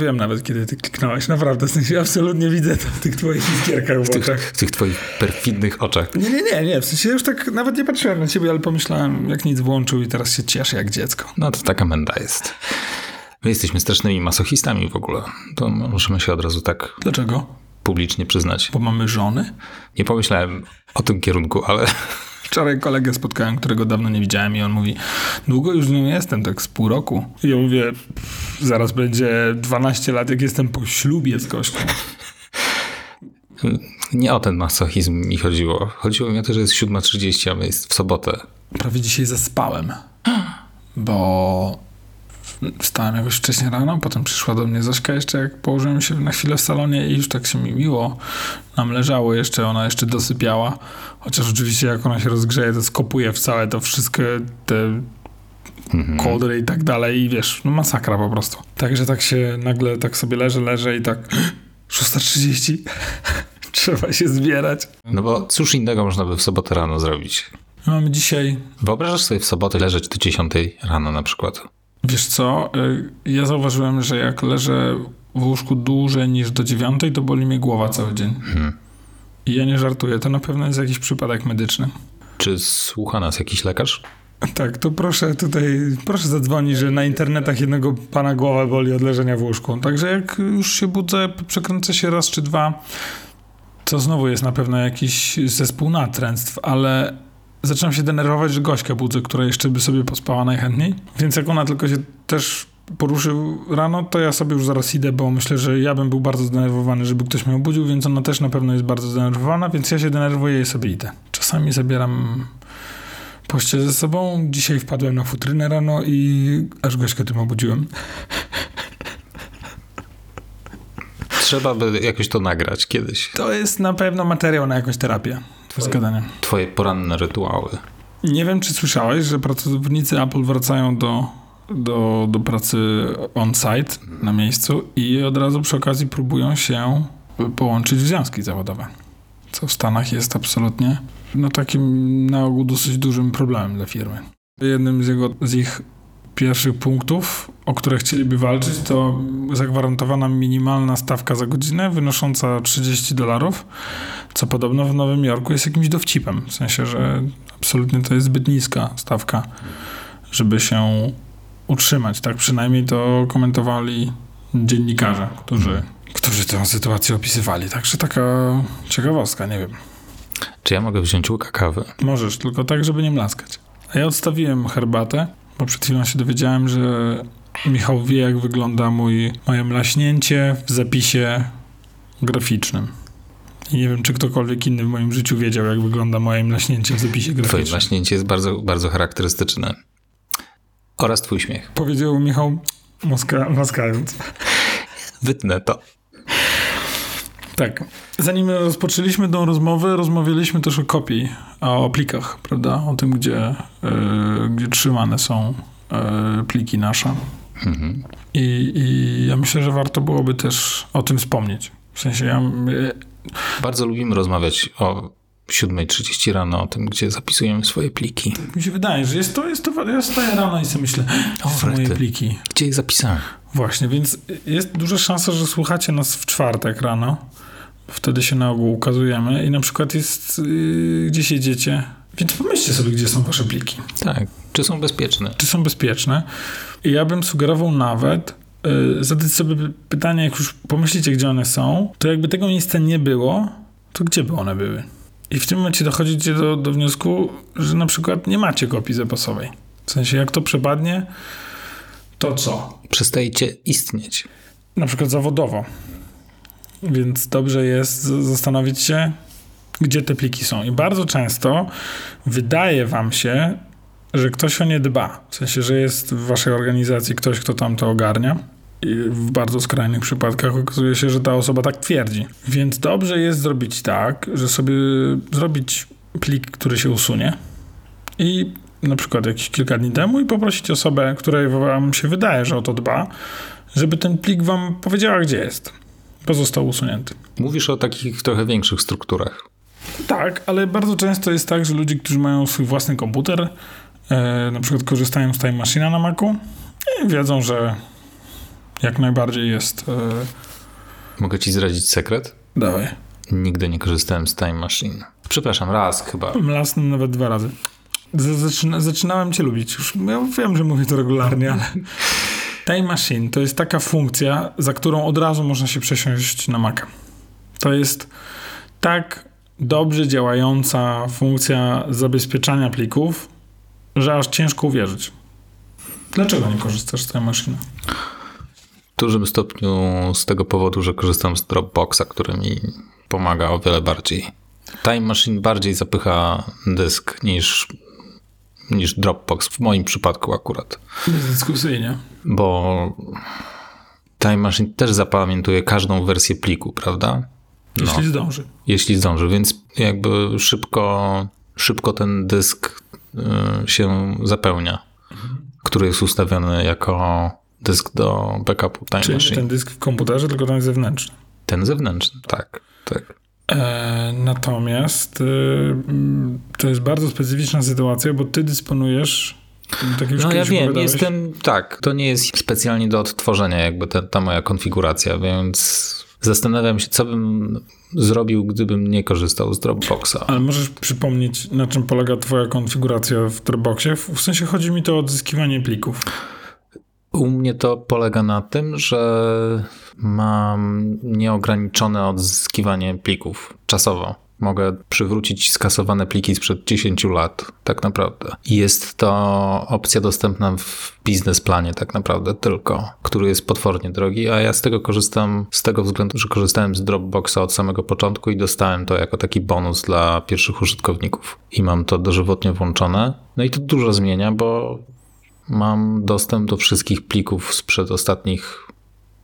wiem nawet, kiedy ty kliknąłeś. Naprawdę, w sensie absolutnie widzę to w tych twoich iskierkach w, w oczach. Tych, w tych twoich perfidnych oczach. Nie, nie, nie, nie. W sensie już tak nawet nie patrzyłem na ciebie, ale pomyślałem, jak nic włączył i teraz się cieszę jak dziecko. No to taka menda jest. My jesteśmy strasznymi masochistami w ogóle. To możemy się od razu tak Dlaczego? publicznie przyznać. Bo mamy żony? Nie pomyślałem o tym kierunku, ale Wczoraj kolegę spotkałem, którego dawno nie widziałem i on mówi, długo już nią jestem, tak z pół roku. I ja mówię, "Pff, zaraz będzie 12 lat, jak jestem po ślubie z gościem. nie o ten masochizm mi chodziło. Chodziło mi o to, że jest 7.30, a my jest w sobotę. Prawie dzisiaj zaspałem, bo wstałem jakoś wcześniej rano, potem przyszła do mnie Zośka jeszcze, jak położyłem się na chwilę w salonie i już tak się mi miło nam leżało jeszcze, ona jeszcze dosypiała, chociaż oczywiście jak ona się rozgrzeje, to skopuje w całe to wszystkie te kołdry i tak dalej i wiesz, no masakra po prostu. Także tak się nagle tak sobie leżę, leżę i tak 6.30 trzeba się zbierać. No bo cóż innego można by w sobotę rano zrobić? Mamy dzisiaj Wyobrażasz sobie w sobotę leżeć do 10 rano na przykład? Wiesz co, y, ja zauważyłem, że jak leżę w łóżku dłużej niż do dziewiątej, to boli mnie głowa cały dzień. I ja nie żartuję, to na pewno jest jakiś przypadek medyczny. Czy słucha nas jakiś lekarz? Tak, to proszę tutaj, proszę zadzwonić, że na internetach jednego pana głowa boli od leżenia w łóżku. Także jak już się budzę, przekręcę się raz czy dwa, to znowu jest na pewno jakiś zespół natręctw, ale zaczynam się denerwować, że Gośkę budzę, która jeszcze by sobie pospała najchętniej. Więc jak ona tylko się też poruszył rano, to ja sobie już zaraz idę, bo myślę, że ja bym był bardzo zdenerwowany, żeby ktoś mnie obudził, więc ona też na pewno jest bardzo zdenerwowana, więc ja się denerwuję i sobie idę. Czasami zabieram poście ze sobą. Dzisiaj wpadłem na futrynę rano i aż Gośkę tym obudziłem. Trzeba by jakoś to nagrać kiedyś. To jest na pewno materiał na jakąś terapię. To jest gadanie. Twoje poranne rytuały. Nie wiem, czy słyszałeś, że pracownicy Apple wracają do, do, do pracy on-site na miejscu i od razu przy okazji próbują się połączyć w związki zawodowe. Co w Stanach jest absolutnie no takim na ogół dosyć dużym problemem dla firmy. Jednym z, jego, z ich pierwszych punktów, o które chcieliby walczyć, to zagwarantowana minimalna stawka za godzinę wynosząca 30 dolarów, co podobno w Nowym Jorku jest jakimś dowcipem. W sensie, że absolutnie to jest zbyt niska stawka, żeby się utrzymać. Tak przynajmniej to komentowali dziennikarze, którzy, którzy tę sytuację opisywali. Także taka ciekawostka, nie wiem. Czy ja mogę wziąć łyka kawy? Możesz, tylko tak, żeby nie mlaskać. A ja odstawiłem herbatę, bo przed chwilą się dowiedziałem, że Michał wie, jak wygląda mój, moje mlaśnięcie w zapisie graficznym. I nie wiem, czy ktokolwiek inny w moim życiu wiedział, jak wygląda moje mlaśnięcie w zapisie Twoje graficznym. maśnięcie jest bardzo, bardzo charakterystyczne. Oraz twój śmiech. Powiedział Michał, moska, moskając. Wytnę to. Tak. Zanim rozpoczęliśmy tą rozmowę, rozmawialiśmy też o kopii, a o plikach, prawda? O tym, gdzie, e, gdzie trzymane są e, pliki nasze. Mhm. I, I ja myślę, że warto byłoby też o tym wspomnieć. W sensie ja, e, Bardzo lubimy rozmawiać o 7.30 rano, o tym, gdzie zapisujemy swoje pliki. mi się wydaje, że jest to, jest to, ja wstaję rano i sobie myślę, O, są moje pliki. Gdzie je zapisałem? Właśnie, więc jest duża szansa, że słuchacie nas w czwartek rano. Wtedy się na ogół ukazujemy i na przykład jest, yy, gdzieś jedziecie. Więc pomyślcie sobie, gdzie są wasze pliki. Tak. Czy są bezpieczne? Czy są bezpieczne? I ja bym sugerował nawet yy, zadać sobie pytanie, jak już pomyślicie, gdzie one są, to jakby tego miejsca nie było, to gdzie by one były? I w tym momencie dochodzicie do, do wniosku, że na przykład nie macie kopii zapasowej. W sensie, jak to przepadnie, to co? Przestajecie istnieć. na przykład zawodowo. Więc dobrze jest zastanowić się, gdzie te pliki są. I bardzo często wydaje wam się, że ktoś o nie dba. W sensie, że jest w waszej organizacji ktoś, kto tam to ogarnia. I w bardzo skrajnych przypadkach okazuje się, że ta osoba tak twierdzi. Więc dobrze jest zrobić tak, że sobie zrobić plik, który się usunie i na przykład jakieś kilka dni temu i poprosić osobę, której wam się wydaje, że o to dba, żeby ten plik wam powiedziała, gdzie jest. Bo został usunięty. Mówisz o takich trochę większych strukturach. Tak, ale bardzo często jest tak, że ludzie, którzy mają swój własny komputer, e, na przykład korzystają z Time Machine'a na Macu i wiedzą, że Jak najbardziej jest. E... Mogę ci zdradzić sekret? Dawaj. Nigdy nie korzystałem z Time Machine. Przepraszam, raz chyba. Lasny nawet dwa razy. Zaczyna, zaczynałem cię lubić już. Ja wiem, że mówię to regularnie, ale Time Machine to jest taka funkcja, za którą od razu można się przesiąść na Maca. To jest tak dobrze działająca funkcja zabezpieczania plików, że aż ciężko uwierzyć. Dlaczego nie korzystasz z tej maszyny? W dużym stopniu z tego powodu, że korzystam z Dropboxa, który mi pomaga o wiele bardziej. Time Machine bardziej zapycha dysk niż, niż Dropbox, w moim przypadku akurat. Bezdyskusyjnie. Bo Time Machine też zapamiętuje każdą wersję pliku, prawda? No, jeśli zdąży. Jeśli zdąży, więc jakby szybko, szybko ten dysk y, się zapełnia, mhm. który jest ustawiony jako dysk do backupu Time Czyli Machine. ten dysk w komputerze, tylko ten zewnętrzny. Ten zewnętrzny, tak. tak. E, natomiast y, mm, to jest bardzo specyficzna sytuacja, bo ty dysponujesz tak no ja wiem, jestem, tak, to nie jest specjalnie do odtworzenia jakby ta, ta moja konfiguracja, więc Zastanawiam się, co bym zrobił, gdybym nie korzystał z Dropboxa. Ale możesz przypomnieć, na czym polega Twoja konfiguracja w Dropboxie? W sensie chodzi mi to o odzyskiwanie plików. U mnie to polega na tym, że mam nieograniczone odzyskiwanie plików czasowo mogę przywrócić skasowane pliki sprzed 10 lat, tak naprawdę. Jest to opcja dostępna w biznesplanie, tak naprawdę tylko, który jest potwornie drogi, a ja z tego korzystam z tego względu, że korzystałem z Dropboxa od samego początku i dostałem to jako taki bonus dla pierwszych użytkowników. I mam to dożywotnie włączone. No i to dużo zmienia, bo mam dostęp do wszystkich plików sprzed ostatnich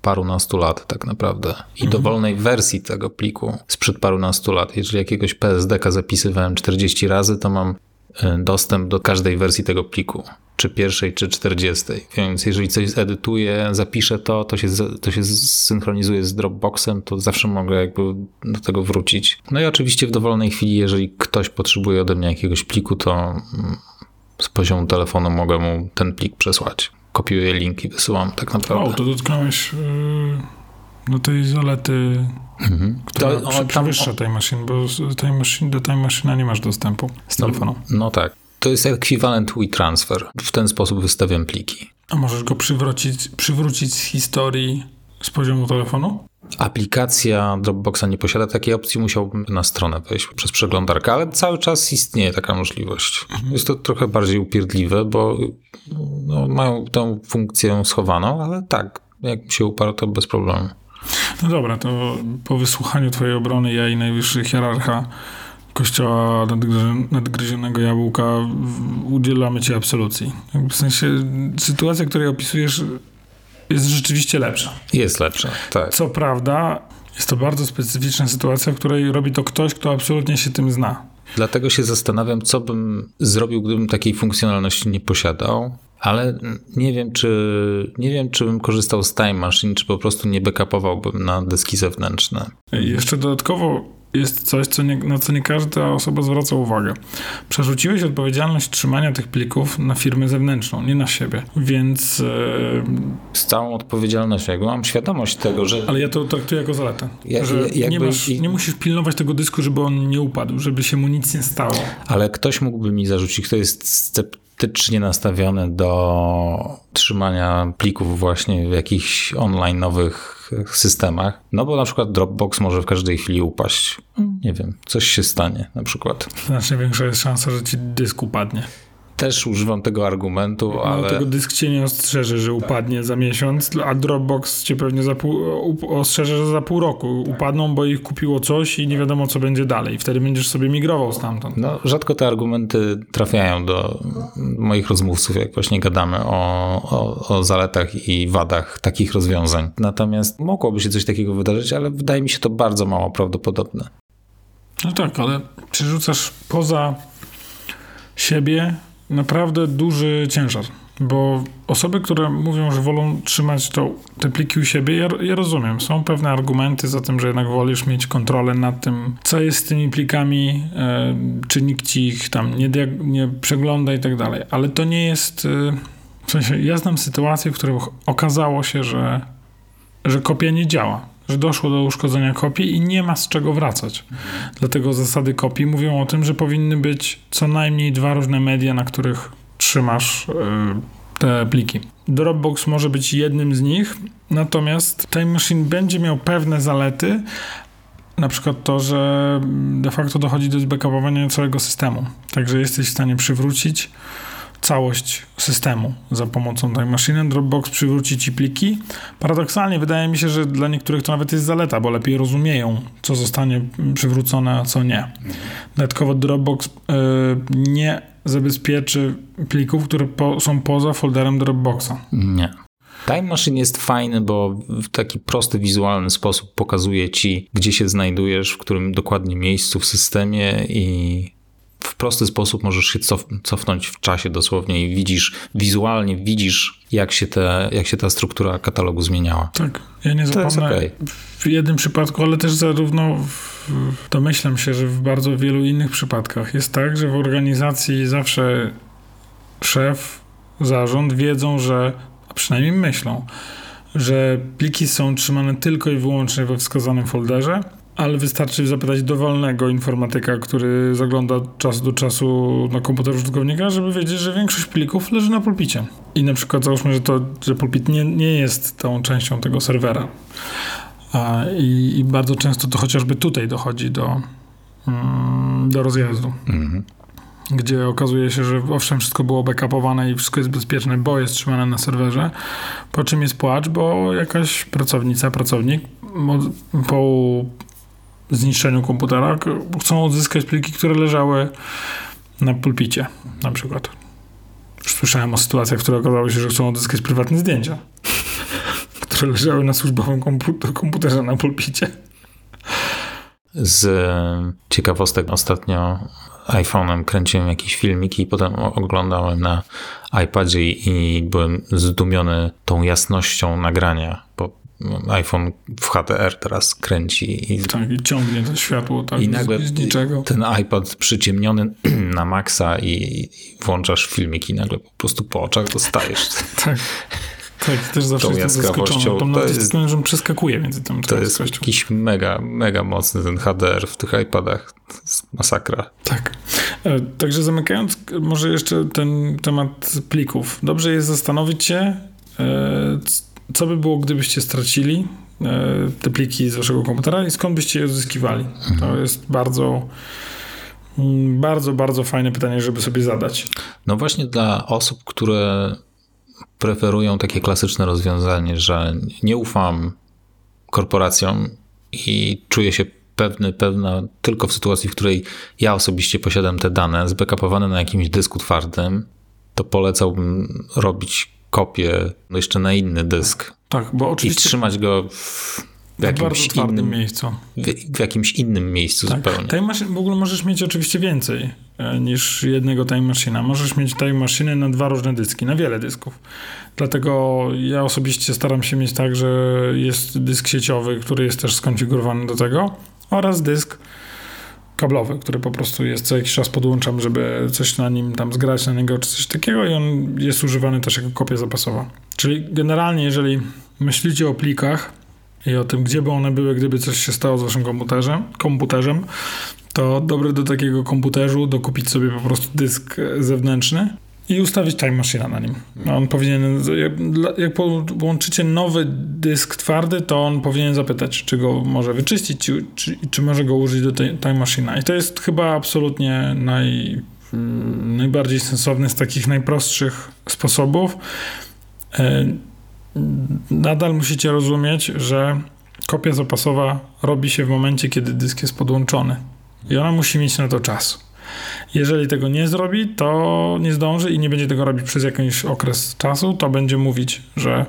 parunastu lat tak naprawdę i mhm. dowolnej wersji tego pliku sprzed parunastu lat. Jeżeli jakiegoś PSDK zapisywałem 40 razy, to mam e, dostęp do każdej wersji tego pliku, czy pierwszej, czy 40. Więc jeżeli coś zedytuję, zapiszę to, to się, to się zsynchronizuje z Dropboxem, to zawsze mogę jakby do tego wrócić. No i oczywiście w dowolnej chwili, jeżeli ktoś potrzebuje ode mnie jakiegoś pliku, to mm, z poziomu telefonu mogę mu ten plik przesłać kopiuję linki, wysyłam tak naprawdę. O, to dotknąłeś yy, no tej zalety, mhm. która to, o, przewyższa tej maszyny, bo z tej maszyny do tej maszyny nie masz dostępu z telefonu. No, no tak. To jest ekwiwalent WeTransfer. W ten sposób wystawiam pliki. A możesz go przywrócić, przywrócić z historii z poziomu telefonu? Aplikacja Dropboxa nie posiada takiej opcji, musiałbym na stronę wejść przez przeglądarkę, ale cały czas istnieje taka możliwość. Mhm. Jest to trochę bardziej upierdliwe, bo no, mają tę funkcję schowaną, ale tak, jak się uparł, to bez problemu. No dobra, to po wysłuchaniu twojej obrony ja i najwyższy hierarcha kościoła nadgryzionego jabłka udzielamy ci absolucji. W sensie sytuacja, której opisujesz jest rzeczywiście lepsza. Jest lepsza, tak. Co prawda, jest to bardzo specyficzna sytuacja, w której robi to ktoś, kto absolutnie się tym zna. Dlatego się zastanawiam, co bym zrobił, gdybym takiej funkcjonalności nie posiadał. Ale nie wiem, czy nie wiem, czy bym korzystał z Time Machine, czy po prostu nie backupowałbym na dyski zewnętrzne. Jeszcze dodatkowo jest coś, co nie, na co nie każda osoba zwraca uwagę. Przerzuciłeś odpowiedzialność trzymania tych plików na firmę zewnętrzną, nie na siebie. Więc. Z całą odpowiedzialnością, jakby mam świadomość tego, że. Ale ja to traktuję jako zaletę. Ja, że jakby... nie, masz, nie musisz pilnować tego dysku, żeby on nie upadł, żeby się mu nic nie stało. Ale ktoś mógłby mi zarzucić, kto jest sceptycznie nastawiony do trzymania plików właśnie w jakichś online nowych systemach. No bo na przykład Dropbox może w każdej chwili upaść. Nie wiem, coś się stanie na przykład. Znacznie większa jest szansa, że ci dysk upadnie też używam tego argumentu, no, ale... tego dysk cię nie ostrzeże, że upadnie za miesiąc, a Dropbox cię pewnie za pół, ostrzeże, że za pół roku upadną, bo ich kupiło coś i nie wiadomo, co będzie dalej. Wtedy będziesz sobie migrował stamtąd. No, rzadko te argumenty trafiają do moich rozmówców, jak właśnie gadamy o, o, o zaletach i wadach takich rozwiązań. Natomiast mogłoby się coś takiego wydarzyć, ale wydaje mi się to bardzo mało prawdopodobne. No tak, ale przerzucasz poza siebie naprawdę duży ciężar. Bo osoby, które mówią, że wolą trzymać to, te pliki u siebie, ja, ja, rozumiem. Są pewne argumenty za tym, że jednak wolisz mieć kontrolę nad tym, co jest z tymi plikami, e, czy nikt ci ich tam nie, nie przegląda i tak dalej. Ale to nie jest. E, w sensie, ja znam sytuację, w której okazało się, że że kopia nie działa, że doszło do uszkodzenia kopii i nie ma z czego wracać. Dlatego zasady kopii mówią o tym, że powinny być co najmniej dwa różne media, na których trzymasz yy, te pliki. Dropbox może być jednym z nich, natomiast Time Machine będzie miał pewne zalety, na przykład to, że de facto dochodzi do zbackupowania całego systemu. Także jesteś w stanie przywrócić całość systemu za pomocą Time Machine. Dropbox przywróci ci pliki. Paradoksalnie wydaje mi się, że dla niektórych to nawet jest zaleta, bo lepiej rozumieją, co zostanie przywrócone, a co nie. Dodatkowo Dropbox yy, nie zabezpieczy plików, które po, są poza folderem Dropboxa. Nie. Time Machine jest fajny, bo w taki prosty, wizualny sposób pokazuje ci, gdzie się znajdujesz, w którym dokładnie miejscu w systemie i w prosty sposób możesz się cof cofnąć w czasie dosłownie i widzisz, wizualnie widzisz, jak się, te, jak się ta struktura katalogu zmieniała. Tak, ja nie zapomnę okay. w jednym przypadku, ale też zarówno w, domyślam się, że w bardzo wielu innych przypadkach jest tak, że w organizacji zawsze szef, zarząd wiedzą, że, a przynajmniej myślą, że pliki są trzymane tylko i wyłącznie we wskazanym folderze ale wystarczy zapytać dowolnego informatyka, który zagląda od czasu do czasu na komputer użytkownika, żeby wiedzieć, że większość plików leży na pulpicie. I na przykład załóżmy, że, to, że pulpit nie, nie jest tą częścią tego serwera. I, i, bardzo często to chociażby tutaj dochodzi do, mm, do rozjazdu. Mhm. Gdzie okazuje się, że owszem, wszystko było backupowane i wszystko jest bezpieczne, bo jest trzymane na serwerze. Po czym jest płacz, bo jakaś pracownica, pracownik po zniszczeniu komputera, chcą odzyskać pliki, które leżały na pulpicie, na przykład. Już słyszałem o sytuacjach, które okazało się, że chcą odzyskać prywatne zdjęcia, które leżały na służbowym komputerze na pulpicie. Z ciekawostek ostatnio iPhone'em kręciłem jakiś filmik i potem oglądałem na iPadzie i byłem zdumiony tą jasnością nagrania, bo iPhone w HDR teraz kręci. I, tak, i ciągnie to światło tak i nagle z, niczego. Ten iPad przyciemniony na maksa i, i włączasz filmiki i nagle po prostu po oczach dostajesz. tak. Tak, też zawsze tą jestem zaskoczony. Tam to jest, że przeskakuje między tym To jest jakiś mega, mega mocny ten HDR w tych iPadach. To jest masakra. Tak. E, także zamykając może jeszcze ten temat plików. Dobrze jest zastanowić się, e, co by było, gdybyście stracili e, te pliki z waszego komputera i skąd byście je odzyskiwali? To mhm. jest bardzo, mm, bardzo, bardzo fajne pytanie, żeby sobie zadać. No właśnie dla osób, które preferują takie klasyczne rozwiązanie, że nie ufam korporacjom i czuję się pewny, pewna tylko w sytuacji, w której ja osobiście posiadam te dane zbackupowane na jakimś dysku twardym, to polecałbym robić kopię jeszcze na inny dysk. Tak, bo oczywiście. I trzymać go w, w jakimś innym miejscu. W, w, jakimś innym miejscu tak. zupełnie. Time machine, w ogóle możesz mieć oczywiście więcej e, niż jednego time machina. Możesz mieć time machine na dwa różne dyski, na wiele dysków. Dlatego ja osobiście staram się mieć tak, że jest dysk sieciowy, który jest też skonfigurowany do tego oraz dysk kablowy, który po prostu jest co jakiś czas podłączam, żeby coś na nim tam zgrać na niego czy coś takiego i on jest używany też jako kopia zapasowa. Czyli generalnie, jeżeli myślicie o plikach i o tym, gdzie by one były, gdyby coś się stało z waszym komputerzem, komputerzem to dobre do takiego komputeru dokupić sobie po prostu dysk zewnętrzny i ustawić Time Machine na nim. On powinien, jak połączycie nowy dysk twardy, to on powinien zapytać, czy go może wyczyścić, czy, czy, czy może go użyć do tej Time Machine. I to jest chyba absolutnie naj, najbardziej sensowny z takich najprostszych sposobów. E, nadal musicie rozumieć, że kopia zapasowa robi się w momencie, kiedy dysk jest podłączony. I ona musi mieć na to czas. Jeżeli tego nie zrobi, to nie zdąży i nie będzie tego robić przez jakiś okres czasu, to będzie mówić, że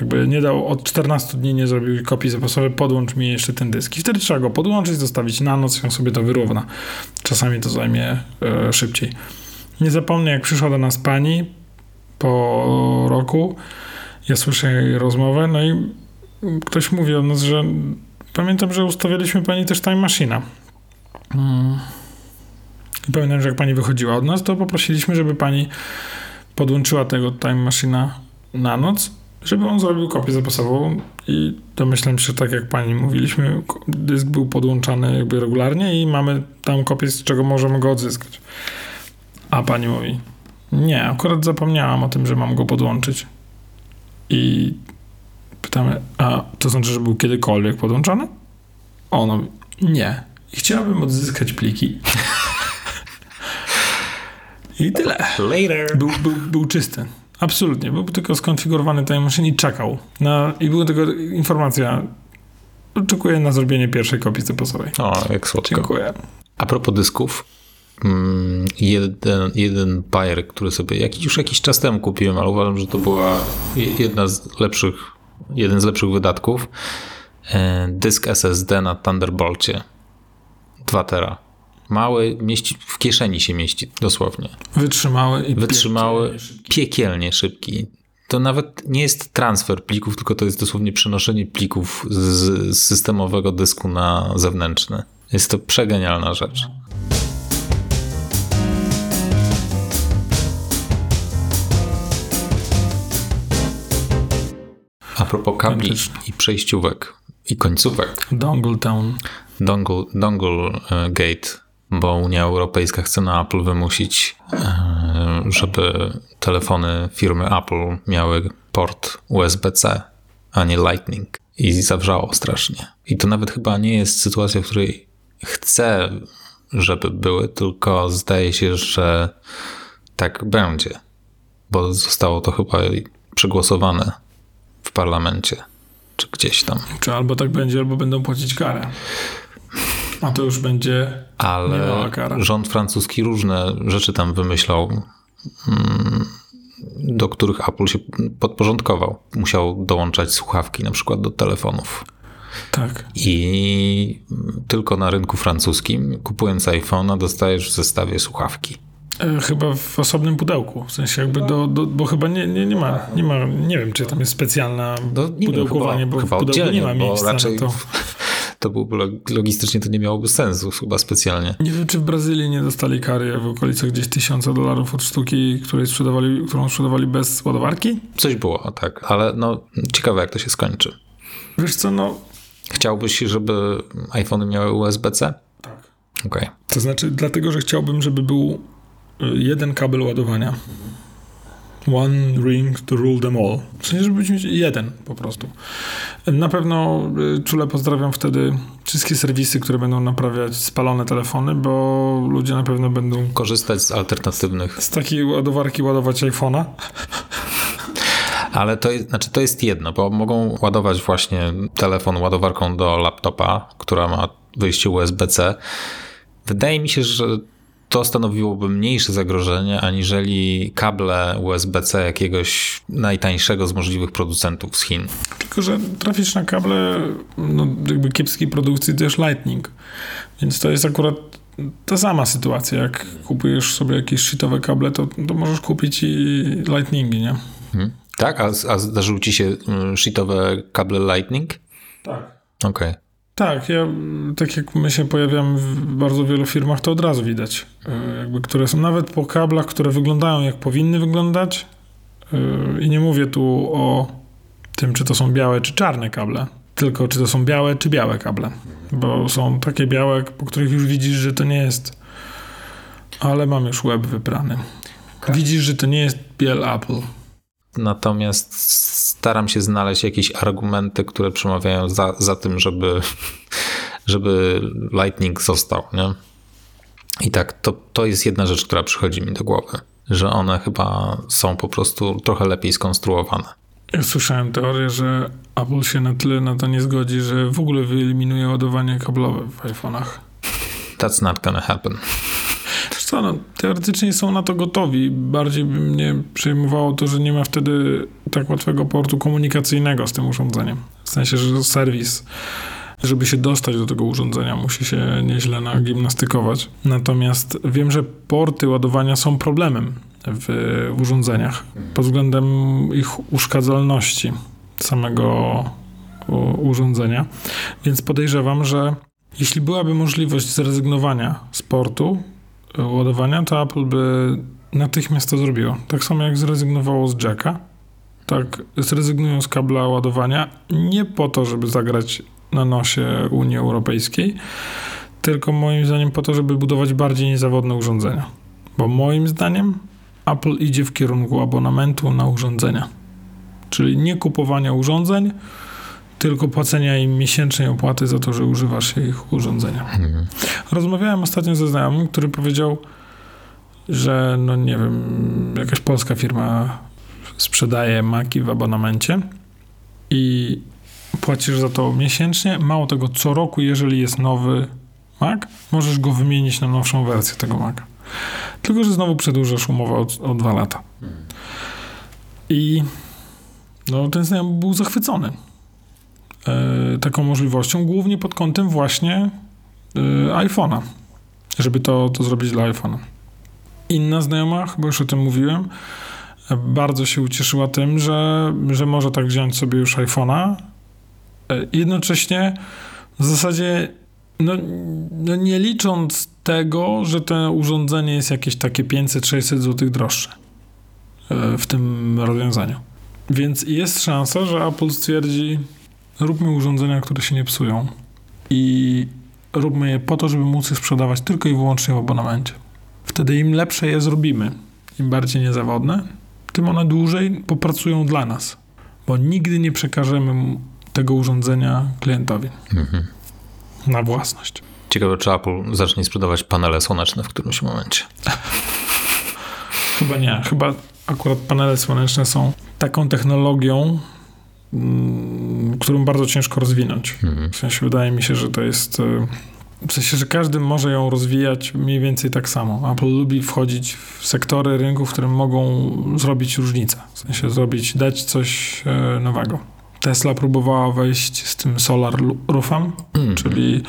jakby nie dał, od 14 dni nie zrobił kopii zapasowej, podłącz mi jeszcze ten dysk. I wtedy trzeba go podłączyć, zostawić na noc on sobie to wyrówna. Czasami to zajmie e, szybciej. Nie zapomnę, jak przyszła do nas pani po roku, ja słyszę jej rozmowę, no i ktoś mówi o nas, że pamiętam, że ustawialiśmy pani też time machine. Hmm. I pamiętam, że jak pani wychodziła od nas, to poprosiliśmy, żeby pani podłączyła tego time machina na noc żeby on zrobił kopię zapasową i domyślam się, tak jak pani mówiliśmy, dysk był podłączany jakby regularnie i mamy tam kopię, z czego możemy go odzyskać. A pani mówi, nie, akurat zapomniałam o tym, że mam go podłączyć. I pytamy, a to znaczy, że był kiedykolwiek podłączony? Mówi, nie. I chciałabym odzyskać pliki. I tyle. Later. Był, był, był czysty. Absolutnie. Był tylko skonfigurowany time machine i czekał. Na, I była tylko informacja. Oczekuję na zrobienie pierwszej kopii zapasowej. O, jak słodko. Dziękuję. A propos dysków, mm, jeden, jeden bajer, który sobie jakiś, już jakiś czas temu kupiłem, ale uważam, że to była je- jedna z lepszych, jeden z lepszych wydatków. E, Dysk SSD na Thunderbolcie. 2 tera. Mały, mieści, w kieszeni się mieści, dosłownie. Wytrzymały i Wytrzymały, piekielnie szybki. piekielnie szybki. To nawet nie jest transfer plików, tylko to jest dosłownie przenoszenie plików z, systemowego dysku na zewnętrzny. Jest to przegenialna rzecz. A propos kabli i przejściówek i końcówek. Dongle Town. Dongle, dongle e, Gate, bo Unia Europejska chce na Apple wymusić, e, żeby telefony firmy Apple miały port USB-C, a nie Lightning. I zawrzało strasznie. I to nawet chyba nie jest sytuacja, w której chce, żeby były, tylko zdaje się, że tak będzie, bo zostało to chyba przegłosowane w parlamencie, czy gdzieś tam. Czy albo tak będzie, albo będą płacić karę. A to już będzie Ale rząd francuski różne rzeczy tam wymyślał, mm, do których Apple się podporządkował. Musiał dołączać słuchawki na przykład do telefonów. tak. I tylko na rynku francuskim, kupując iPhone'a, dostajesz w zestawie słuchawki. E, Chyba w osobnym pudełku. W sensie jakby do, do bo chyba nie, nie, nie ma, nie ma, nie wiem, czy tam jest specjalna No, nie wiem, pudełkowanie, chyba, bo chyba pudełku nie ma bo miejsca raczej na to. To byłby log- logistycznie to nie miałoby sensu chyba specjalnie. Nie wiem, czy w Brazylii nie dostali kary w okolicach gdzieś tysiąca dolarów od sztuki, której sprzedawali, którą sprzedawali bez ładowarki? Coś było, tak, ale no ciekawe jak to się skończy. Wiesz co, no Chciałbyś, żeby iPhony miały USB-C? tak. Okej. To znaczy dlatego, że chciałbym, żeby był y, jeden kabel ładowania. One ring to rule them all. W sensie, żeby mieć jeden po prostu. Na pewno y, czule pozdrawiam wtedy wszystkie serwisy, które będą naprawiać spalone telefony, bo ludzie na pewno będą Korzystać z alternatywnych z takiej ładowarki ładować iPhone'a. Ale to znaczy to jest jedno, bo mogą ładować właśnie telefon ładowarką do laptopa, która ma wyjście USB-C. Wydaje mi się, że to stanowiłoby mniejsze zagrożenie, aniżeli kable USB-C jakiegoś najtańszego z możliwych producentów z Chin. Tylko, że trafisz na kable no, jakby kiepskiej produkcji też Lightning. Więc to jest akurat ta sama sytuacja. Jak kupujesz sobie jakieś shitowe kable, to, to możesz kupić i Lightningi, nie? Hmm? Tak? A, a zdarzyły ci się mm, shitowe kable Lightning? Tak. Okej. Tak, ja, tak jak my się pojawiamy w bardzo wielu firmach, to od razu widać. e, Jakby, które są nawet po kablach, które wyglądają jak powinny wyglądać. e, I nie mówię tu o tym, czy to są białe, czy czarne kable, tylko czy to są białe, czy białe kable. Bo są takie białe, po których już widzisz, że to nie jest. Ale mam już łeb wyprany. Widzisz, że to nie jest biel Apple. Natomiast staram się znaleźć jakieś argumenty, które przemawiają za, za tym, żeby, żeby Lightning został. Nie? I tak, to, to jest jedna rzecz, która przychodzi mi do głowy, że one chyba są po prostu trochę lepiej skonstruowane. Ja słyszałem teorię, że Apple się na tyle na to nie zgodzi, że w ogóle wyeliminuje ładowanie kablowe w iPhone'ach. That's not gonna happen. Co, no, teoretycznie są na to gotowi. Bardziej by mnie przejmowało to, że nie ma wtedy tak łatwego portu komunikacyjnego z tym urządzeniem. W sensie, że serwis, żeby się dostać do tego urządzenia, musi się nieźle nagimnastykować. Natomiast wiem, że porty ładowania są problemem w urządzeniach pod względem ich uszkadzalności samego urządzenia. Więc podejrzewam, że jeśli byłaby możliwość zrezygnowania z portu, ładowania, to Apple by natychmiast to zrobiło. Tak samo jak zrezygnowało z jacka tak zrezygnują z kabla ładowania nie po to, żeby zagrać na nosie Unii Europejskiej, tylko moim zdaniem po to, żeby budować bardziej niezawodne urządzenia. Bo moim zdaniem Apple idzie w kierunku abonamentu na urządzenia. Czyli nie kupowania urządzeń, tylko płacenia im miesięcznej opłaty za to, że używasz ich urządzenia. Mhm. Rozmawiałem ostatnio ze znajomym, który powiedział, że no nie wiem, jakaś polska firma sprzedaje maki w abonamencie i płacisz za to miesięcznie. Mało tego, co roku, jeżeli jest nowy Mac, możesz go wymienić na nowszą wersję tego Maca. Tylko, że znowu przedłużasz umowę o, o dwa lata. I no, ten znajomy był zachwycony taką możliwością, głównie pod kątem właśnie e, iPhone'a, żeby to, to zrobić dla iPhone'a. Inna znajoma, chyba już o tym mówiłem, bardzo się ucieszyła tym, że, że może tak wziąć sobie już iPhone'a. E, jednocześnie w zasadzie no, no, nie licząc tego, że to urządzenie jest jakieś takie 500-600 zł droższe e, w tym rozwiązaniu. Więc jest szansa, że Apple stwierdzi, róbmy urządzenia, które się nie psują i róbmy je po to, żeby móc je sprzedawać tylko i wyłącznie w abonamencie. Wtedy im lepsze je zrobimy, im bardziej niezawodne, tym one dłużej popracują dla nas, bo nigdy nie przekażemy tego urządzenia klientowi mhm. na własność. Ciekawe, czy Apple zacznie sprzedawać panele słoneczne w którymś momencie. Chyba nie. Chyba akurat panele słoneczne są taką technologią, którą bardzo ciężko rozwinąć. Mhm. W sensie wydaje mi się, że to jest e, w sensie, że każdy może ją rozwijać mniej więcej tak samo. Apple lubi wchodzić w sektory rynku, w którym mogą zrobić różnicę. W sensie zrobić, dać coś e, nowego. Tesla próbowała wejść z tym solar roofem, mm. czyli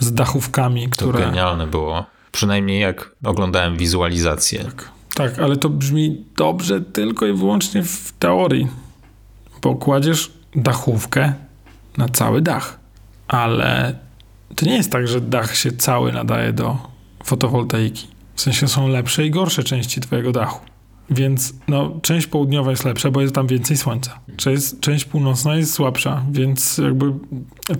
z dachówkami, które... To genialne było. Przynajmniej jak oglądałem wizualizację. Tak, tak ale to brzmi dobrze tylko i wyłącznie w teorii. Bo kładziesz dachówkę na cały dach. Ale to nie jest tak, że dach się cały nadaje do fotowoltaiki. W sensie są lepsze i gorsze części twojego dachu. Więc no, część południowa jest lepsza, bo jest tam więcej słońca. Część, część północna jest słabsza, więc jakby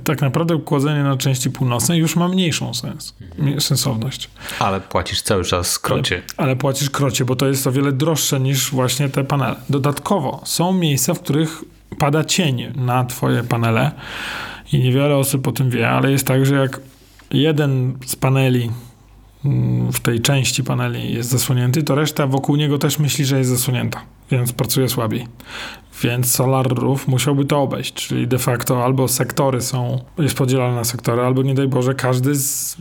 tak naprawdę kładzenie na części północnej już ma mniejszą sens, sensowność. Ale płacisz cały czas krocie. Ale, ale płacisz krocie, bo to jest o wiele droższe niż właśnie te panele. Dodatkowo są miejsca, w których pada cień na twoje panele i niewiele osób o tym wie, ale jest tak, że jak jeden z paneli mm, w tej części paneli jest zasłonięty, to reszta wokół niego też myśli, że jest zasłonięta, więc pracuje słabiej. Więc Solar Roof musiałby to obejść, czyli de facto albo sektory są, jest podzielane na sektory, albo nie daj Boże, każdy z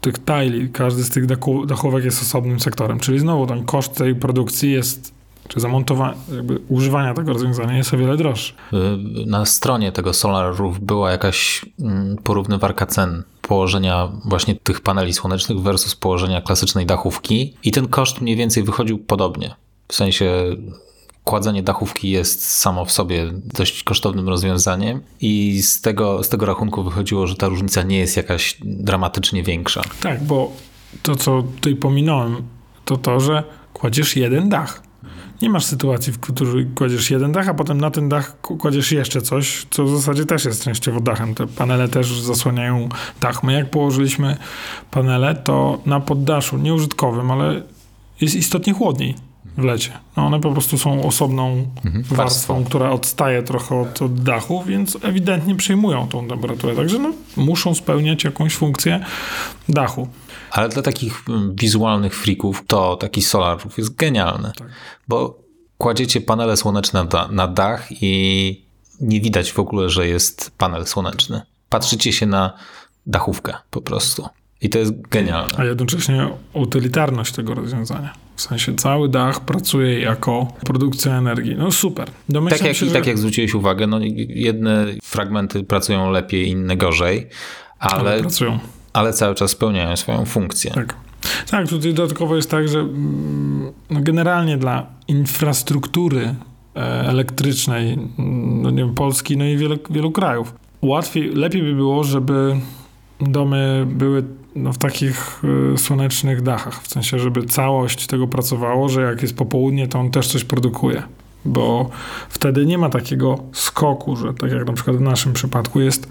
tych tile, każdy z tych dachówek jest osobnym sektorem, czyli znowu ten koszt tej produkcji jest czy zamontowanie, jakby używania tego rozwiązania jest o wiele droższe. Na stronie tego Solar Roof była jakaś mm, porównywarka cen położenia właśnie tych paneli słonecznych versus położenia klasycznej dachówki i ten koszt mniej więcej wychodził podobnie. W sensie kładzenie dachówki jest samo w sobie dość kosztownym rozwiązaniem i z tego, z tego rachunku wychodziło, że ta różnica nie jest jakaś dramatycznie większa. Tak, bo to, co tutaj pominąłem, to to, że kładziesz jeden dach. Nie masz sytuacji, w której kładziesz jeden dach, a potem na ten dach kładziesz jeszcze coś, co w zasadzie też jest częściowo dachem. Te panele też zasłaniają dach. My jak położyliśmy panele, to na poddaszu, nieużytkowym, ale jest istotnie chłodniej w lecie. No one po prostu są osobną mhm, warstwą, która odstaje trochę od, od, dachu, więc ewidentnie przejmują tą temperaturę. Także no, muszą spełniać jakąś funkcję dachu. Ale dla takich mm, wizualnych freaków to taki solar roof jest genialny, tak. bo kładziecie panele słoneczne na, na dach i nie widać w ogóle, że jest panel słoneczny. Patrzycie się na dachówkę po prostu. I to jest genialne. A jednocześnie utylitarność tego rozwiązania. W sensie cały dach pracuje jako produkcja energii. No super. Domyślam tak jak, się, że... tak jak zwróciłeś uwagę, no jedne fragmenty pracują lepiej, inne gorzej, ale, ale pracują ale cały czas spełniają swoją funkcję. Tak. Tak, tutaj dodatkowo jest tak, że mm, no generalnie dla infrastruktury e, elektrycznej mm, no nie wiem, Polski, no i wielu, wielu krajów, łatwiej, lepiej by było, żeby domy były no, w takich y, słonecznych dachach, w sensie, żeby całość tego pracowało, że jak jest popołudnie, to on też coś produkuje. bo wtedy nie ma takiego skoku, że tak jak na przykład w naszym przypadku jest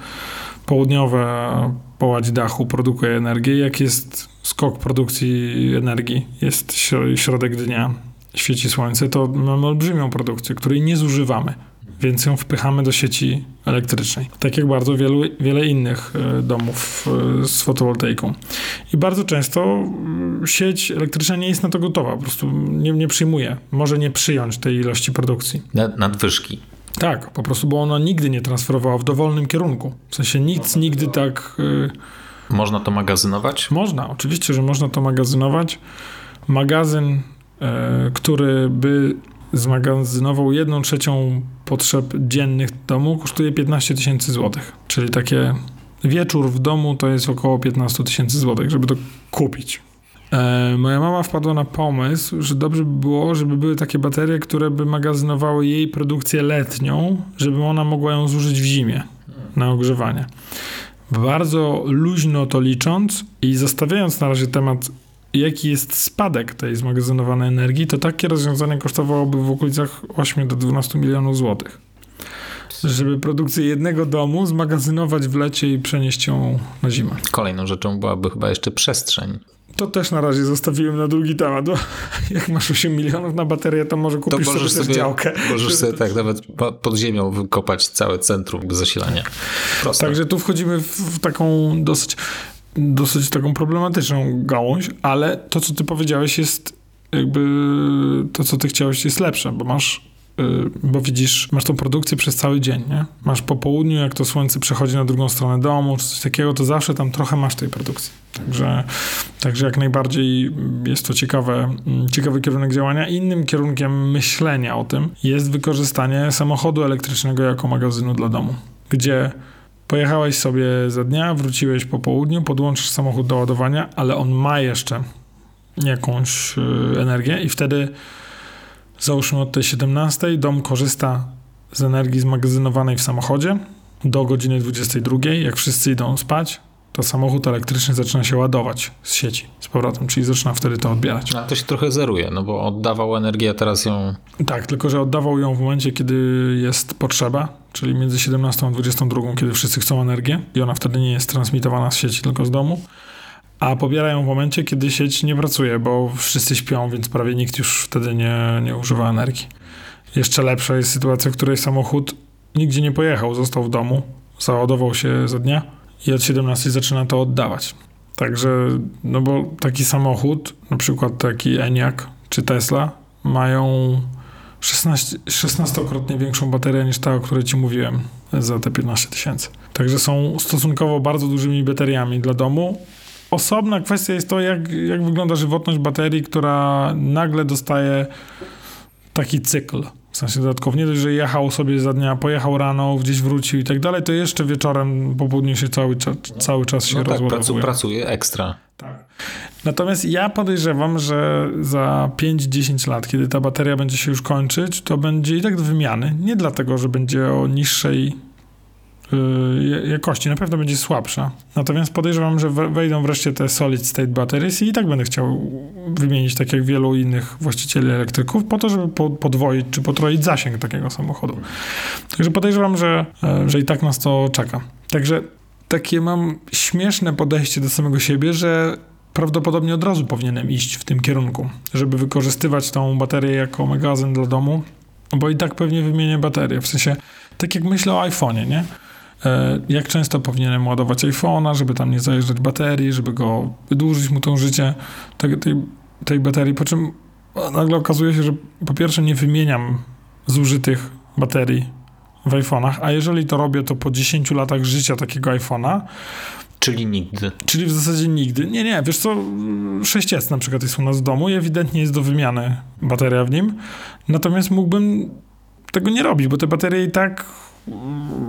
południowa połać dachu produkuje energię, jak jest skok produkcji energii, jest środek dnia, świeci słońce, to mamy olbrzymią produkcję, której nie zużywamy więc ją wpychamy do sieci elektrycznej. Tak jak bardzo wielu, wiele innych e, domów e, z fotowoltaiką. I bardzo często mm, sieć elektryczna nie jest na to gotowa, po prostu nie, nie przyjmuje, może nie przyjąć tej ilości produkcji. Nadwyżki. Tak, po prostu, bo ona nigdy nie transferowała w dowolnym kierunku. W sensie nic nigdy tak... E, można to magazynować? Można, oczywiście, że można to magazynować. Magazyn, który by zmagazynował jedną trzecią potrzeb dziennych domu, kosztuje 15 tysięcy złotych. Czyli takie wieczór w domu to jest około 15 tysięcy złotych, żeby to kupić. E, moja mama wpadła na pomysł, że dobrze by było, żeby były takie baterie, które by magazynowały jej produkcję letnią, żeby ona mogła ją zużyć w zimie na ogrzewanie. Bardzo luźno to licząc i zostawiając na razie temat jaki jest spadek tej zmagazynowanej energii, to takie rozwiązanie kosztowałoby w okolicach 8 do 12 milionów złotych. Żeby produkcję jednego domu zmagazynować w lecie i przenieść ją na zimę. Kolejną rzeczą byłaby chyba jeszcze przestrzeń. To też na razie zostawiłem na drugi temat. Bo jak masz 8 milionów na baterię, to może kupisz to sobie, sobie działkę. Możesz sobie tak nawet pod ziemią wykopać całe centrum zasilania. Proste. Także tu wchodzimy w taką dosyć dosyć taką problematyczną gałąź, ale to, co ty powiedziałeś, jest jakby to, co ty chciałeś, jest lepsze, bo masz y, bo widzisz, masz tą produkcję przez cały dzień, nie? Masz po południu, jak to słońce przechodzi na drugą stronę domu, czy coś takiego, to zawsze tam trochę masz tej produkcji. Także, także jak najbardziej jest to ciekawe, ciekawy kierunek działania. Innym kierunkiem myślenia o tym jest wykorzystanie samochodu elektrycznego jako magazynu dla domu, gdzie Pojechałeś sobie za dnia, wróciłeś po południu, podłączysz samochód do ładowania, ale on ma jeszcze jakąś y, energię i wtedy załóżmy od tej 17 dom korzysta z energii zmagazynowanej w samochodzie do godziny 22, jak wszyscy idą spać, to samochód elektryczny zaczyna się ładować z sieci z powrotem, czyli zaczyna wtedy to odbierać. A to się trochę zeruje, no bo oddawał energię, a teraz ją... Tak, tylko że oddawał ją w momencie, kiedy jest potrzeba, czyli między 17 a 22, kiedy wszyscy chcą energię i ona wtedy nie jest transmitowana z sieci, tylko z domu. A pobierają w momencie, kiedy sieć nie pracuje, bo wszyscy śpią, więc prawie nikt już wtedy nie, nie używa energii. Jeszcze lepsza jest sytuacja, w której samochód nigdzie nie pojechał, został w domu, załadował się za dnia i od 17 zaczyna to oddawać. Także, no bo taki samochód, na przykład taki Enyaq czy Tesla, mają 16, 16-krotnie większą baterię niż ta, o której ci mówiłem za te 15 tysięcy. Także są stosunkowo bardzo dużymi bateriami dla domu. Osobna kwestia jest to, jak, jak wygląda żywotność baterii, która nagle dostaje taki cykl. W sensie dodatkowo nie dość, że jechał sobie za dnia, pojechał rano, gdzieś wrócił i tak dalej, to jeszcze wieczorem, po południu się cały, cały czas się no tak, rozładowuje. pracuje ekstra. Tak. Natomiast ja podejrzewam, że za 5-10 lat, kiedy ta bateria będzie się już kończyć, to będzie i tak do wymiany. Nie dlatego, że będzie o niższej jakości na pewno będzie słabsza. Natomiast podejrzewam, że wejdą wreszcie te solid state batteries i tak będę chciał wymienić, tak jak wielu innych właścicieli elektryków, po to, żeby podwoić czy potroić zasięg takiego samochodu. Także podejrzewam, że, e, że i tak nas to czeka. Także takie mam śmieszne podejście do samego siebie, że prawdopodobnie od razu powinienem iść w tym kierunku, żeby wykorzystywać tą baterię jako magazyn dla domu, bo i tak pewnie wymienię baterię. W sensie, tak jak myślę o iPhone'ie, nie? E, jak często powinienem ładować iPhone'a, żeby tam nie zajeżdżać baterii, żeby go wydłużyć mu to życie tej, tej, tej baterii, po czym nagle okazuje się, że po pierwsze nie wymieniam zużytych baterii w iPhone'ach, a jeżeli to robię, to po 10 latach życia takiego iPhone'a, Czyli nigdy. Czyli w zasadzie nigdy. Nie, nie, wiesz co, 6S na przykład jest u nas w domu i ewidentnie jest do wymiany bateria w nim, natomiast mógłbym tego nie robić, bo te baterie i tak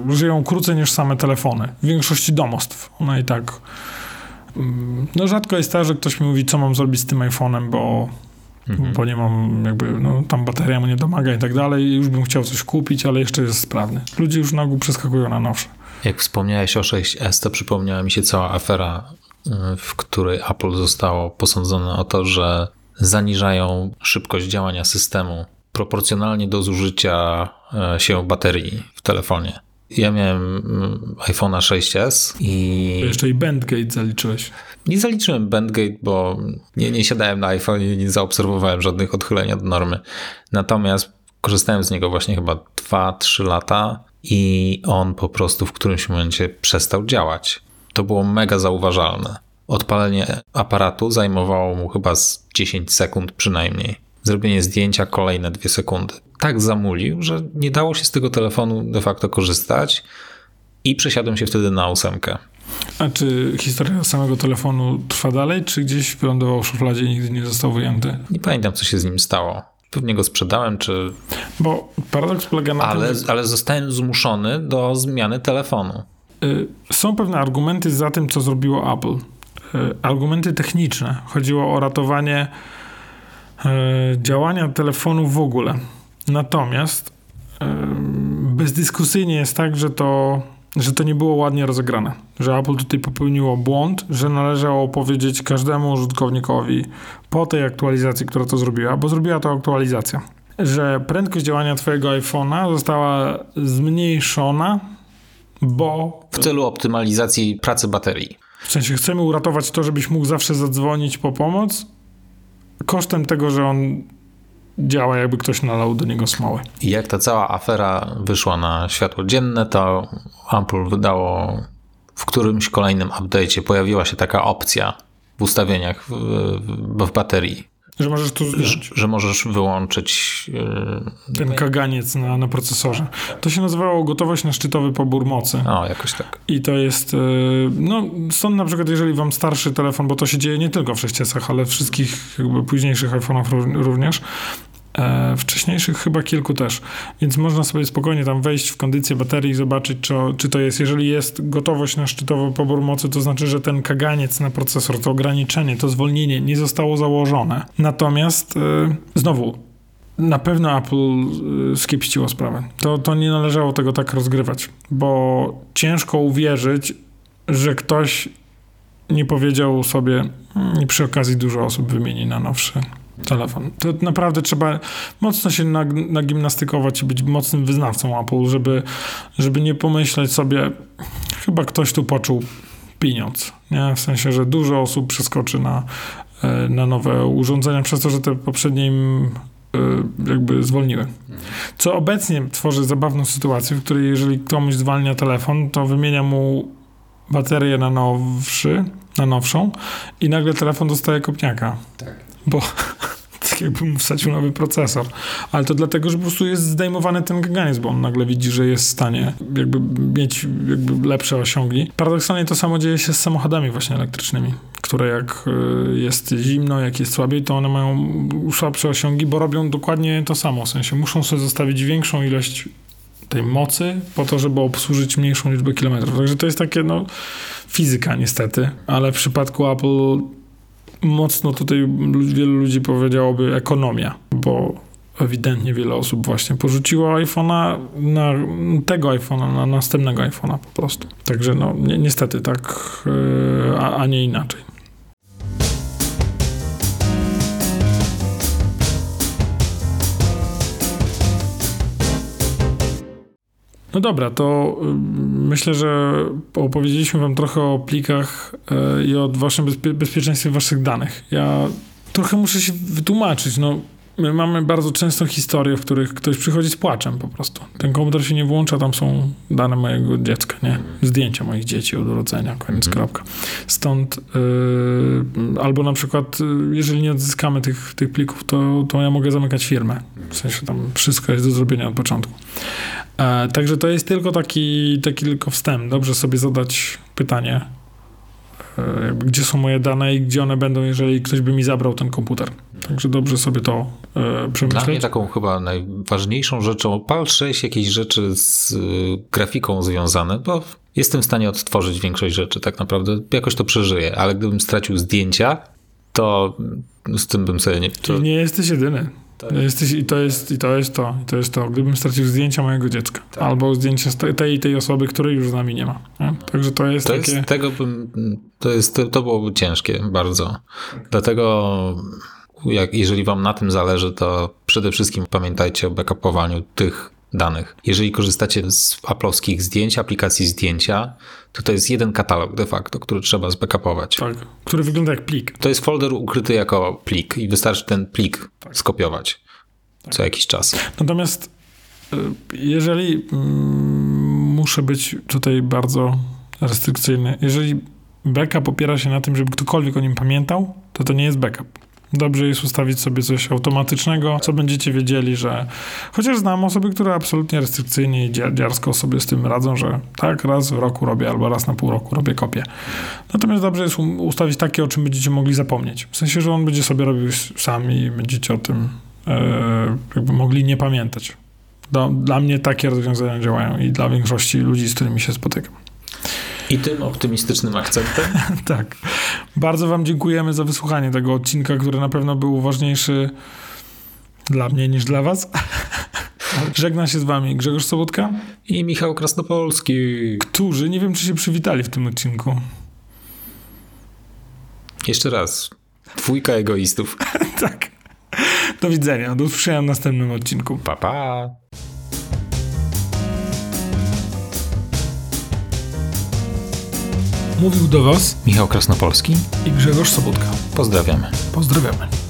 żyją krócej niż same telefony. W większości domostw. One i tak. Mm, no rzadko jest tak, że ktoś mi mówi, co mam zrobić z tym iPhone'em, bo, mhm. bo nie mam jakby, no tam bateria mu nie domaga i tak dalej. Już bym chciał coś kupić, ale jeszcze jest sprawny. Ludzie już na ogół przeskakują na nowsze. Jak wspomniałeś o 6S, to przypomniała mi się cała afera, y, w której Apple zostało posądzone o to, że zaniżają szybkość działania systemu proporcjonalnie do zużycia e, się baterii w telefonie. Ja miałem mm, iPhone'a 6s i. Jeszcze i Bandgate zaliczyłeś. Nie zaliczyłem Bandgate, bo nie, nie siadałem na iPhone i nie zaobserwowałem żadnych odchyleń od normy. Natomiast korzystałem z niego właśnie chyba 2-3 lata i on po prostu w którymś momencie przestał działać. To było mega zauważalne. Odpalenie aparatu zajmowało mu chyba z 10 sekund przynajmniej. Zrobienie zdjęcia kolejne 2 sekundy. Tak zamulił, że nie dało się z tego telefonu de facto korzystać i przesiadłem się wtedy na ósemkę. A czy historia samego telefonu trwa dalej, czy gdzieś wylądował w szufladzie i nigdy nie został wyjęty? Nie pamiętam, co się z nim stało. Pewnie go sprzedałem, czy. Bo paradoks polega na ale, tym. Ale zostałem zmuszony do zmiany telefonu. Y, są pewne argumenty za tym, co zrobiło Apple. Y, argumenty techniczne. Chodziło o ratowanie działania telefonu w ogóle. Natomiast bezdyskusyjnie jest tak, że to, że to nie było ładnie rozegrane. Że Apple tutaj popełniło błąd, że należało powiedzieć każdemu użytkownikowi po tej aktualizacji, która to zrobiła, bo zrobiła to aktualizacja, że prędkość działania twojego iPhone'a została zmniejszona, bo... W celu optymalizacji pracy baterii. W sensie chcemy uratować to, żebyś mógł zawsze zadzwonić po pomoc, kosztem tego, że on działa, jakby ktoś nalał do niego smoły. I jak ta cała afera wyszła na światło dzienne, to Apple wydało w którymś kolejnym update'cie pojawiła się taka opcja w ustawieniach w, w, w baterii. Że możesz to że, że, możesz wyłączyć yy, ten kaganiec na, na procesorze. To się nazywało gotowość na szczytowy pobór mocy. O, jakoś tak. I to jest, yy, no stąd na przykład jeżeli wam starszy telefon, bo to się dzieje nie tylko w 6 ale w wszystkich jakby późniejszych iPhone'ach również, E, wcześniejszych chyba kilku też. Więc można sobie spokojnie tam wejść w kondycję baterii i zobaczyć, czy, czy to jest. Jeżeli jest gotowość na szczytowy pobór mocy, to znaczy, że ten kaganiec na procesor, to ograniczenie, to zwolnienie nie zostało założone. Natomiast e, znowu, na pewno Apple e, skiepściło sprawę. To, to nie należało tego tak rozgrywać, bo ciężko uwierzyć, że ktoś nie powiedział sobie mm, i przy okazji dużo osób wymieni na nowszy telefon. To naprawdę trzeba mocno się nagimnastykować i być mocnym wyznawcą Apple, żeby, żeby nie pomyśleć sobie, chyba ktoś tu poczuł pieniądz. Nie? W sensie, że dużo osób przeskoczy na, e, na nowe urządzenia przez to, że te poprzednie im e, jakby zwolniły. Co obecnie tworzy zabawną sytuację, w której jeżeli komuś zwalnia telefon, to wymienia mu baterię na nowszy, na nowszą i nagle telefon dostaje kopniaka. Tak bo tak jakbym wsadził nowy procesor. Ale to dlatego, że po prostu jest zdejmowany ten kaganiec, bo on nagle widzi, że jest w stanie jakby mieć jakby lepsze osiągi. Paradoksalnie to samo dzieje się z samochodami właśnie elektrycznymi, które jak y, jest zimno, jak jest słabiej, to one mają słabsze osiągi, bo robią dokładnie to samo. W sensie muszą sobie zostawić większą ilość tej mocy po to, żeby obsłużyć mniejszą liczbę kilometrów. Także to jest takie, no, fizyka niestety, ale w przypadku Apple mocno tutaj wielu ludzi powiedziałoby ekonomia, bo ewidentnie wiele osób właśnie porzuciło iPhone'a na tego iPhone'a, na następnego iPhone'a po prostu. Także no ni niestety tak, e, a, a nie inaczej. No dobra, to y, myślę, że opowiedzieliśmy wam trochę o plikach y, i o waszym bezpie bezpieczeństwie waszych danych. Ja trochę muszę się wytłumaczyć, no my mamy bardzo często historie, w których ktoś przychodzi z płaczem po prostu. Ten komputer się nie włącza, tam są dane mojego dziecka, nie? Zdjęcia moich dzieci od urodzenia, koniec, mhm. kropka. Stąd yy, albo na przykład, jeżeli nie odzyskamy tych, tych plików, to, to ja mogę zamykać firmę. W sensie tam wszystko jest do zrobienia od początku. E, także to jest tylko taki, taki tylko wstęp. Dobrze sobie zadać pytanie, gdzie są moje dane i gdzie one będą, jeżeli ktoś by mi zabrał ten komputer. Także dobrze sobie to e, przemyśleć. Dla mnie taką chyba najważniejszą rzeczą, pal 6 jakieś rzeczy z y, grafiką związane, bo jestem w stanie odtworzyć większość rzeczy tak naprawdę. Jakoś to przeżyję, ale gdybym stracił zdjęcia, to z tym bym sobie nie... To... nie jesteś jedyny. Tak. Jesteś, i, to jest, I to jest to, i to jest to. Gdybym stracił zdjęcia mojego dziecka, tak. albo zdjęcia tej tej osoby, której już z nami nie ma. Nie? Także to jest to takie... Jest, tego bym, to, jest, to, to byłoby ciężkie bardzo. Dlatego jak, jeżeli wam na tym zależy, to przede wszystkim pamiętajcie o backupowaniu tych danych. Jeżeli korzystacie z aplowskich zdjęć, aplikacji zdjęcia, to to jest jeden katalog de facto, który trzeba zbackupować. Tak, który wygląda jak plik. To jest folder ukryty jako plik i wystarczy ten plik skopiować co jakiś czas. Natomiast y, jeżeli mm, muszę być tutaj bardzo restrykcyjny, jeżeli backup opiera się na tym, żeby ktokolwiek o nim pamiętał, to to nie jest backup. Dobrze jest ustawić sobie coś automatycznego, co będziecie wiedzieli, że chociaż znam osoby, które absolutnie restrykcyjnie i dziarsko sobie z tym radzą, że tak, raz w roku robię albo raz na pół roku robię kopię. Natomiast dobrze jest ustawić takie, o czym będziecie mogli zapomnieć. W sensie, że on będzie sobie robił sam i będziecie o tym e, jakby mogli nie pamiętać. Do, dla mnie takie rozwiązania działają i dla większości ludzi, z którymi się spotykam. I tym optymistycznym akcentem. tak. Bardzo Wam dziękujemy za wysłuchanie tego odcinka, który na pewno był ważniejszy dla mnie niż dla Was. Żegna się z Wami Grzegorz Sobotka i Michał Krasnopolski, którzy nie wiem, czy się przywitali w tym odcinku. Jeszcze raz. Dwójka egoistów. tak. Do widzenia. Do usłyszenia w następnym odcinku. Pa, pa. Mówił do Was Michał Krasnopolski i Grzegorz Sobotka. Pozdrawiamy. Pozdrawiamy.